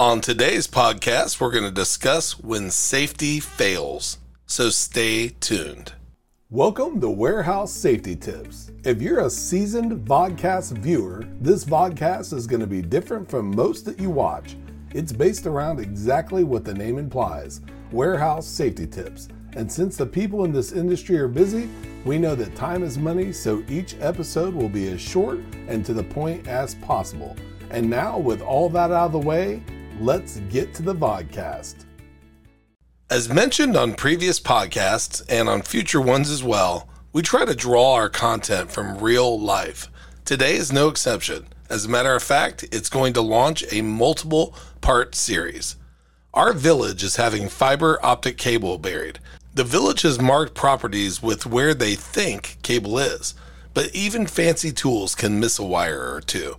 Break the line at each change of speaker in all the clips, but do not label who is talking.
On today's podcast, we're going to discuss when safety fails. So stay tuned.
Welcome to Warehouse Safety Tips. If you're a seasoned vodcast viewer, this vodcast is going to be different from most that you watch. It's based around exactly what the name implies warehouse safety tips. And since the people in this industry are busy, we know that time is money, so each episode will be as short and to the point as possible. And now, with all that out of the way, let's get to the vodcast.
As mentioned on previous podcasts and on future ones as well, we try to draw our content from real life. Today is no exception. As a matter of fact, it's going to launch a multiple part series. Our village is having fiber optic cable buried. The village has marked properties with where they think cable is, but even fancy tools can miss a wire or two.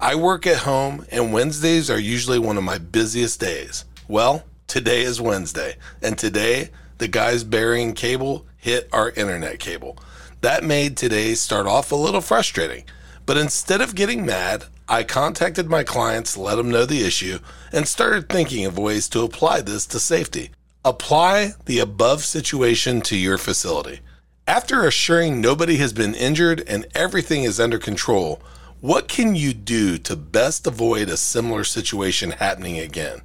I work at home, and Wednesdays are usually one of my busiest days. Well, today is Wednesday, and today the guys burying cable hit our internet cable. That made today start off a little frustrating, but instead of getting mad, I contacted my clients let them know the issue and started thinking of ways to apply this to safety. Apply the above situation to your facility. After assuring nobody has been injured and everything is under control, what can you do to best avoid a similar situation happening again?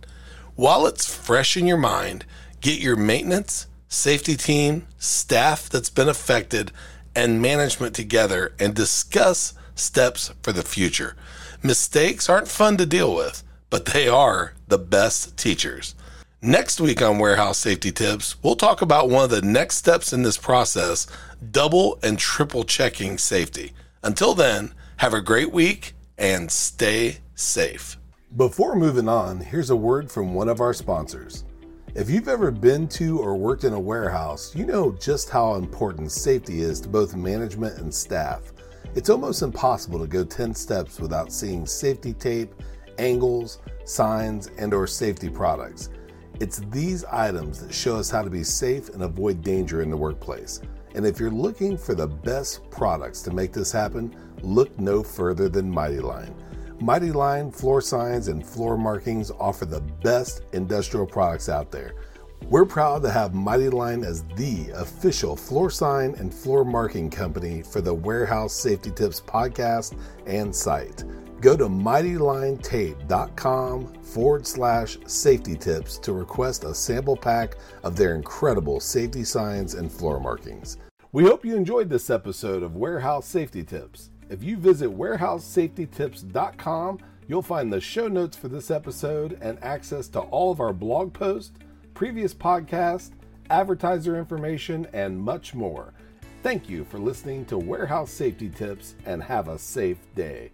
While it's fresh in your mind, get your maintenance, safety team, staff that's been affected, and management together and discuss steps for the future. Mistakes aren't fun to deal with, but they are the best teachers. Next week on Warehouse Safety Tips, we'll talk about one of the next steps in this process double and triple checking safety. Until then, have a great week and stay safe.
Before moving on, here's a word from one of our sponsors. If you've ever been to or worked in a warehouse, you know just how important safety is to both management and staff. It's almost impossible to go 10 steps without seeing safety tape, angles, signs, and or safety products. It's these items that show us how to be safe and avoid danger in the workplace. And if you're looking for the best products to make this happen, look no further than Mighty Line. Mighty Line floor signs and floor markings offer the best industrial products out there. We're proud to have Mighty Line as the official floor sign and floor marking company for the Warehouse Safety Tips podcast and site. Go to mightylinetape.com forward slash safety tips to request a sample pack of their incredible safety signs and floor markings. We hope you enjoyed this episode of Warehouse Safety Tips. If you visit warehousesafetytips.com, you'll find the show notes for this episode and access to all of our blog posts, previous podcasts, advertiser information, and much more. Thank you for listening to Warehouse Safety Tips and have a safe day.